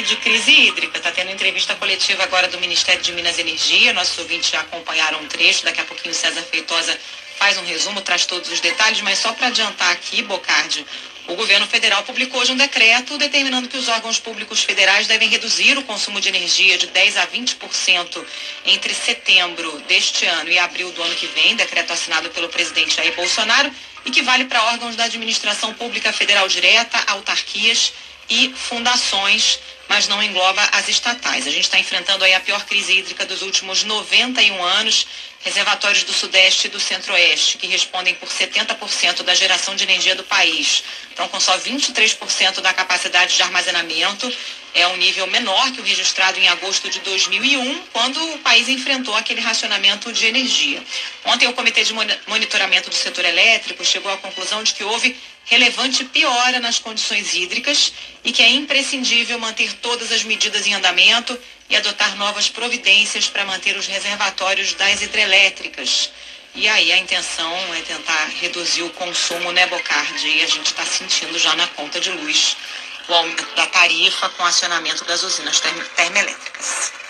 de crise hídrica. Está tendo entrevista coletiva agora do Ministério de Minas e Energia. Nossos ouvintes já acompanharam um trecho. Daqui a pouquinho o César Feitosa faz um resumo, traz todos os detalhes, mas só para adiantar aqui, Bocardi, o governo federal publicou hoje um decreto determinando que os órgãos públicos federais devem reduzir o consumo de energia de 10 a 20% entre setembro deste ano e abril do ano que vem, decreto assinado pelo presidente Jair Bolsonaro e que vale para órgãos da administração pública federal direta, autarquias e fundações, mas não engloba as estatais. A gente está enfrentando aí a pior crise hídrica dos últimos 91 anos. Reservatórios do Sudeste e do Centro-Oeste, que respondem por 70% da geração de energia do país, estão com só 23% da capacidade de armazenamento. É um nível menor que o registrado em agosto de 2001, quando o país enfrentou aquele racionamento de energia. Ontem, o Comitê de Monitoramento do Setor Elétrico chegou à conclusão de que houve relevante piora nas condições hídricas e que é imprescindível manter todas as medidas em andamento e adotar novas providências para manter os reservatórios das hidrelétricas. E aí a intenção é tentar reduzir o consumo, né, Bocardi? E a gente está sentindo já na conta de luz o aumento da tarifa com acionamento das usinas termoelétricas.